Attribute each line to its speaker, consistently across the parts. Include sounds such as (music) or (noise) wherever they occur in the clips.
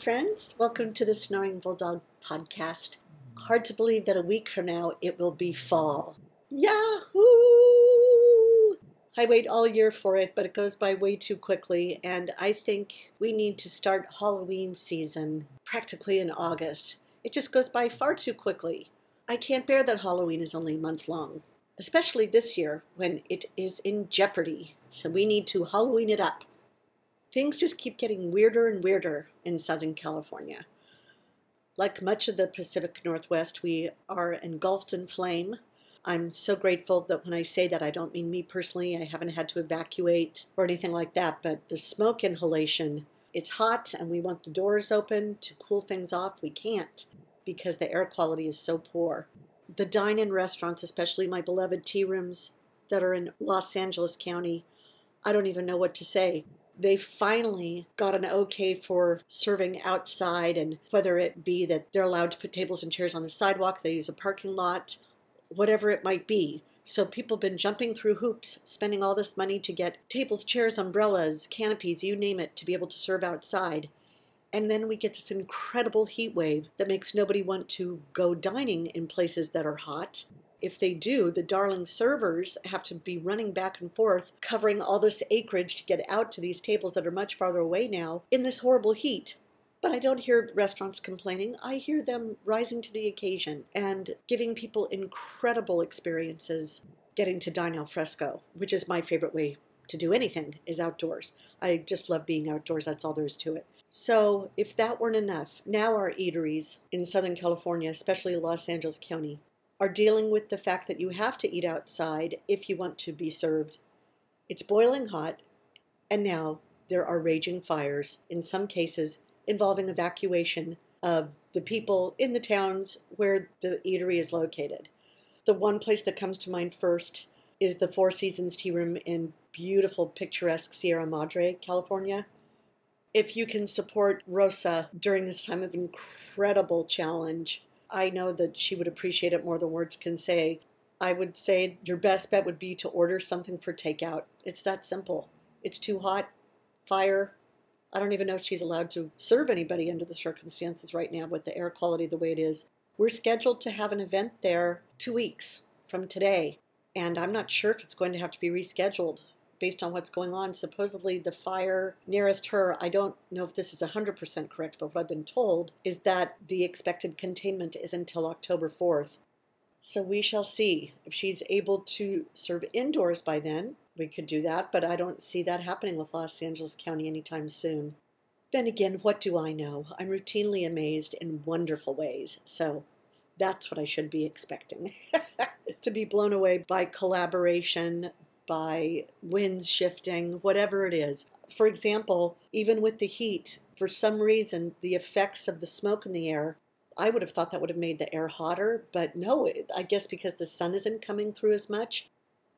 Speaker 1: friends. Welcome to the Snoring Bulldog podcast. Hard to believe that a week from now it will be fall. Yahoo! I wait all year for it, but it goes by way too quickly, and I think we need to start Halloween season practically in August. It just goes by far too quickly. I can't bear that Halloween is only a month long, especially this year when it is in jeopardy. So we need to Halloween it up things just keep getting weirder and weirder in Southern California. Like much of the Pacific Northwest, we are engulfed in flame. I'm so grateful that when I say that, I don't mean me personally. I haven't had to evacuate or anything like that, but the smoke inhalation, it's hot and we want the doors open to cool things off. We can't because the air quality is so poor. The dine in restaurants, especially my beloved tea rooms that are in Los Angeles County, I don't even know what to say they finally got an okay for serving outside, and whether it be that they're allowed to put tables and chairs on the sidewalk, they use a parking lot, whatever it might be. So people have been jumping through hoops, spending all this money to get tables, chairs, umbrellas, canopies, you name it, to be able to serve outside. And then we get this incredible heat wave that makes nobody want to go dining in places that are hot if they do, the darling servers have to be running back and forth, covering all this acreage to get out to these tables that are much farther away now in this horrible heat. But I don't hear restaurants complaining. I hear them rising to the occasion and giving people incredible experiences getting to dine al fresco, which is my favorite way to do anything is outdoors. I just love being outdoors. That's all there is to it. So, if that weren't enough, now our eateries in Southern California, especially Los Angeles County, are dealing with the fact that you have to eat outside if you want to be served. It's boiling hot, and now there are raging fires, in some cases involving evacuation of the people in the towns where the eatery is located. The one place that comes to mind first is the Four Seasons Tea Room in beautiful, picturesque Sierra Madre, California. If you can support Rosa during this time of incredible challenge, I know that she would appreciate it more than words can say. I would say your best bet would be to order something for takeout. It's that simple. It's too hot, fire. I don't even know if she's allowed to serve anybody under the circumstances right now with the air quality the way it is. We're scheduled to have an event there two weeks from today, and I'm not sure if it's going to have to be rescheduled based on what's going on. Supposedly, the fire nearest her, I don't know if this is 100% correct, but what I've been told is that the expected containment is until October 4th. So we shall see. If she's able to serve indoors by then, we could do that, but I don't see that happening with Los Angeles County anytime soon. Then again, what do I know? I'm routinely amazed in wonderful ways, so that's what I should be expecting. (laughs) to be blown away by collaboration, by winds shifting, whatever it is. For example, even with the heat, for some reason, the effects of the smoke in the air, I would have thought that would have made the air hotter, but no, I guess because the sun isn't coming through as much,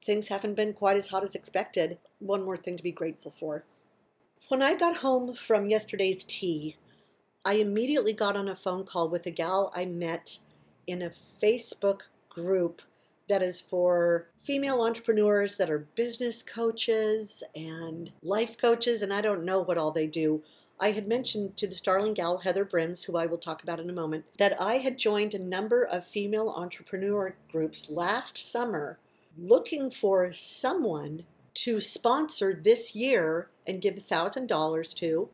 Speaker 1: things haven't been quite as hot as expected. One more thing to be grateful for. When I got home from yesterday's tea, I immediately got on a phone call with a gal I met in a Facebook group that is for female entrepreneurs that are business coaches and life coaches, and I don't know what all they do. I had mentioned to the starling gal, Heather Brims, who I will talk about in a moment, that I had joined a number of female entrepreneur groups last summer looking for someone to sponsor this year and give $1,000 to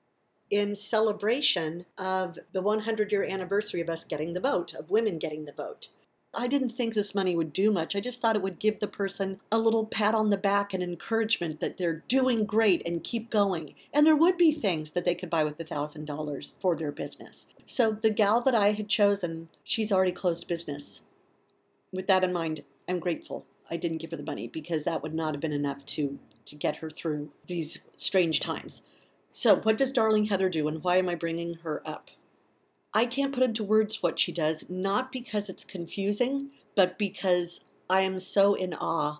Speaker 1: in celebration of the 100 year anniversary of us getting the vote, of women getting the vote. I didn't think this money would do much. I just thought it would give the person a little pat on the back and encouragement that they're doing great and keep going. And there would be things that they could buy with the $1,000 for their business. So the gal that I had chosen, she's already closed business. With that in mind, I'm grateful I didn't give her the money because that would not have been enough to, to get her through these strange times. So, what does Darling Heather do, and why am I bringing her up? I can't put into words what she does, not because it's confusing, but because I am so in awe.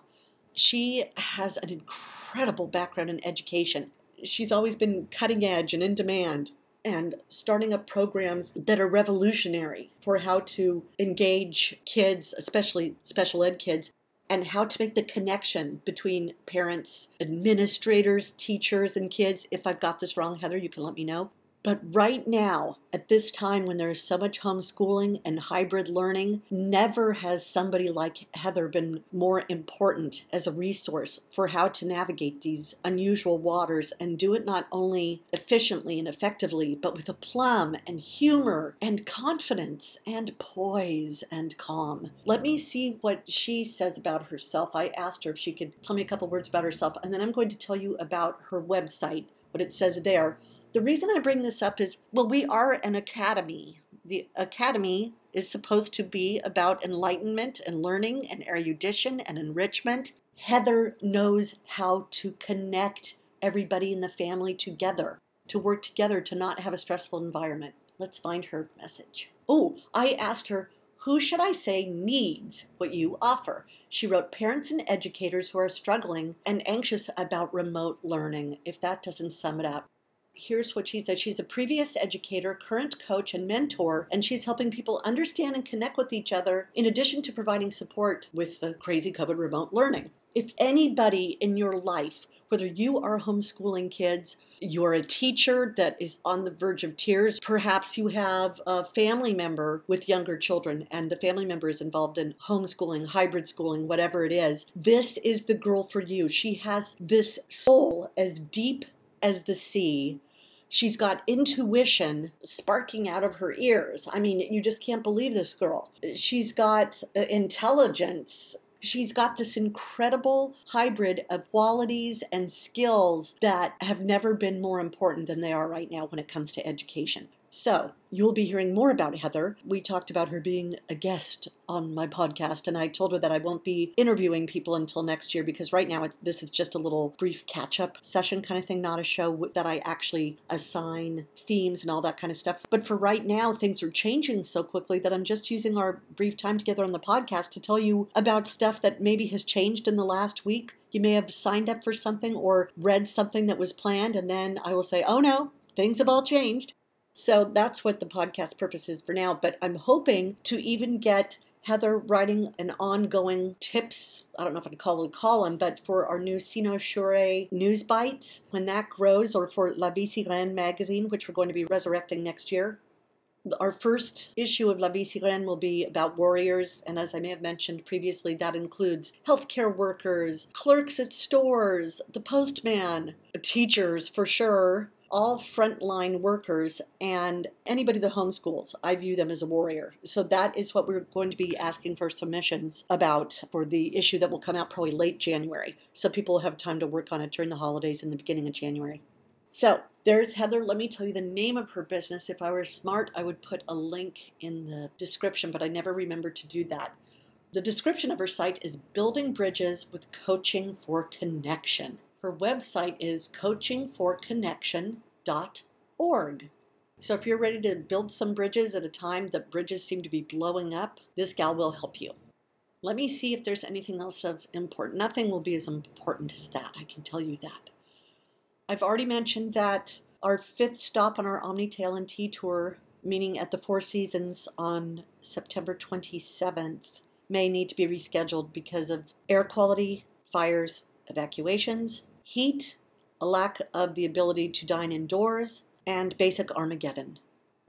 Speaker 1: She has an incredible background in education. She's always been cutting edge and in demand and starting up programs that are revolutionary for how to engage kids, especially special ed kids, and how to make the connection between parents, administrators, teachers, and kids. If I've got this wrong, Heather, you can let me know But right now, at this time when there is so much homeschooling and hybrid learning, never has somebody like Heather been more important as a resource for how to navigate these unusual waters and do it not only efficiently and effectively, but with aplomb and humor and confidence and poise and calm. Let me see what she says about herself. I asked her if she could tell me a couple words about herself, and then I'm going to tell you about her website, what it says there the reason I bring this up is well, we are an academy. The academy is supposed to be about enlightenment and learning and erudition and enrichment. Heather knows how to connect everybody in the family together, to work together, to not have a stressful environment. Let's find her message. Oh, I asked her, who should I say needs what you offer? She wrote parents and educators who are struggling and anxious about remote learning, if that doesn't sum it up here's what she said. She's a previous educator, current coach, and mentor, and she's helping people understand and connect with each other in addition to providing support with the crazy COVID remote learning. If anybody in your life, whether you are homeschooling kids, you're a teacher that is on the verge of tears, perhaps you have a family member with younger children and the family member is involved in homeschooling, hybrid schooling, whatever it is, this is the girl for you. She has this soul as deep as the sea She's got intuition sparking out of her ears. I mean, you just can't believe this girl. She's got uh, intelligence. She's got this incredible hybrid of qualities and skills that have never been more important than they are right now when it comes to education. So, you'll be hearing more about Heather. We talked about her being a guest on my podcast, and I told her that I won't be interviewing people until next year because right now this is just a little brief catch up session kind of thing, not a show that I actually assign themes and all that kind of stuff. But for right now, things are changing so quickly that I'm just using our brief time together on the podcast to tell you about stuff that maybe has changed in the last week. You may have signed up for something or read something that was planned, and then I will say, oh no, things have all changed. So that's what the podcast purpose is for now. But I'm hoping to even get Heather writing an ongoing tips, I don't know if I'd call it a column, but for our new Cynosure news bites, when that grows, or for La Vie magazine, which we're going to be resurrecting next year. Our first issue of La Vie will be about warriors, and as I may have mentioned previously, that includes healthcare workers, clerks at stores, the postman, teachers for sure, all frontline workers and anybody that homeschools. I view them as a warrior. So that is what we're going to be asking for submissions about for the issue that will come out probably late January. So people have time to work on it during the holidays in the beginning of January. So there's Heather. Let me tell you the name of her business. If I were smart, I would put a link in the description, but I never remember to do that. The description of her site is Building Bridges with Coaching for Connection. Her website is coachingforconnection.org. So if you're ready to build some bridges at a time that bridges seem to be blowing up, this gal will help you. Let me see if there's anything else of import. Nothing will be as important as that, I can tell you that. I've already mentioned that our fifth stop on our Omni and Tea tour, meaning at the Four Seasons on September 27th, may need to be rescheduled because of air quality, fires, evacuations, heat, a lack of the ability to dine indoors, and basic Armageddon.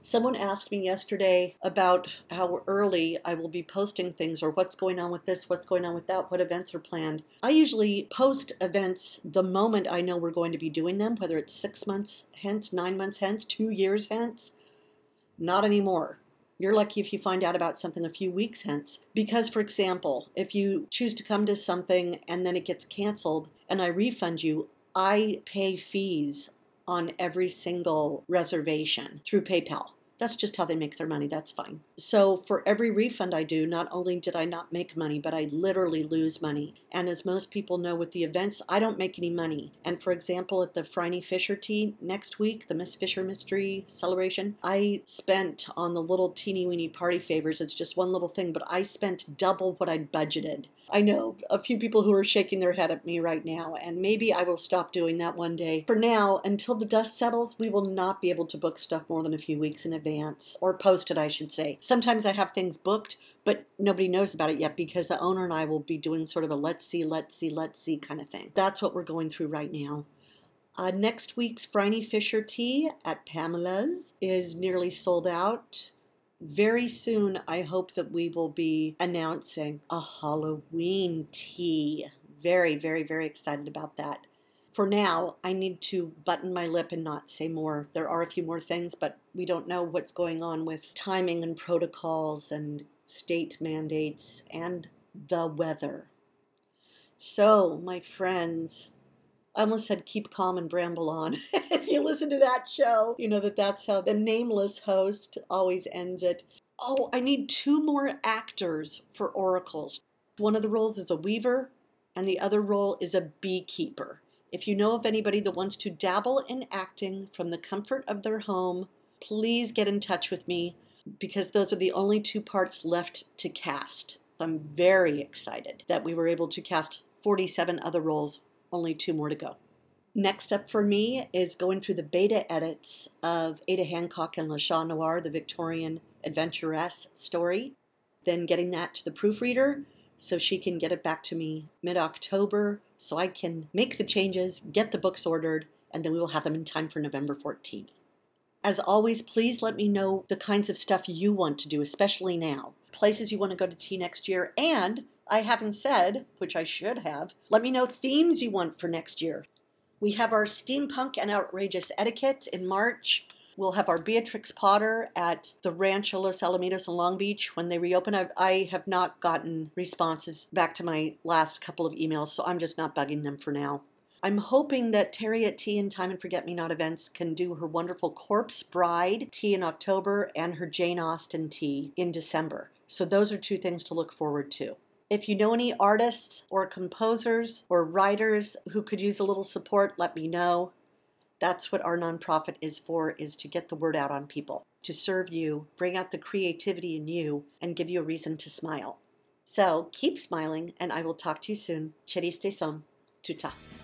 Speaker 1: Someone asked me yesterday about how early I will be posting things or what's going on with this, what's going on with that, what events are planned. I usually post events the moment I know we're going to be doing them, whether it's six months hence, nine months hence, two years hence. Not anymore. You're lucky if you find out about something a few weeks hence. Because, for example, if you choose to come to something and then it gets canceled and I refund you, I pay fees on every single reservation through PayPal. That's just how they make their money. That's fine. So, for every refund I do, not only did I not make money, but I literally lose money. And as most people know with the events, I don't make any money. And for example, at the Phryne Fisher tea next week, the Miss Fisher Mystery Celebration, I spent on the little teeny weeny party favors. It's just one little thing, but I spent double what I'd budgeted. I know a few people who are shaking their head at me right now, and maybe I will stop doing that one day. For now, until the dust settles, we will not be able to book stuff more than a few weeks in advance, or post it, I should say. Sometimes I have things booked, but nobody knows about it yet because the owner and I will be doing sort of a let's see, let's see, let's see kind of thing. That's what we're going through right now. Uh, next week's Phryne Fisher tea at Pamela's is nearly sold out. Very soon, I hope that we will be announcing a Halloween tea. Very, very, very excited about that. For now, I need to button my lip and not say more. There are a few more things, but we don't know what's going on with timing and protocols and state mandates and the weather. So, my friends, I almost said keep calm and bramble on. (laughs) if you listen to that show, you know that that's how the nameless host always ends it. Oh, I need two more actors for oracles. One of the roles is a weaver, and the other role is a beekeeper. If you know of anybody that wants to dabble in acting from the comfort of their home, please get in touch with me because those are the only two parts left to cast. I'm very excited that we were able to cast 47 other roles, only two more to go. Next up for me is going through the beta edits of Ada Hancock and Le Chat Noir, the Victorian adventuress story, then getting that to the proofreader so she can get it back to me mid October so I can make the changes, get the books ordered, and then we will have them in time for November 14th. As always, please let me know the kinds of stuff you want to do, especially now. Places you want to go to tea next year, and I haven't said, which I should have, let me know themes you want for next year. We have our steampunk and outrageous etiquette in March. We'll have our Beatrix Potter at the Rancho Los Alamitos in Long Beach when they reopen. I, I have not gotten responses back to my last couple of emails, so I'm just not bugging them for now. I'm hoping that Terry at Tea and Time and Forget Me Not events can do her wonderful Corpse Bride tea in October and her Jane Austen tea in December. So those are two things to look forward to. If you know any artists or composers or writers who could use a little support, let me know. That's what our nonprofit is for is to get the word out on people, to serve you, bring out the creativity in you and give you a reason to smile. So, keep smiling and I will talk to you soon. Chériste som. Tuta.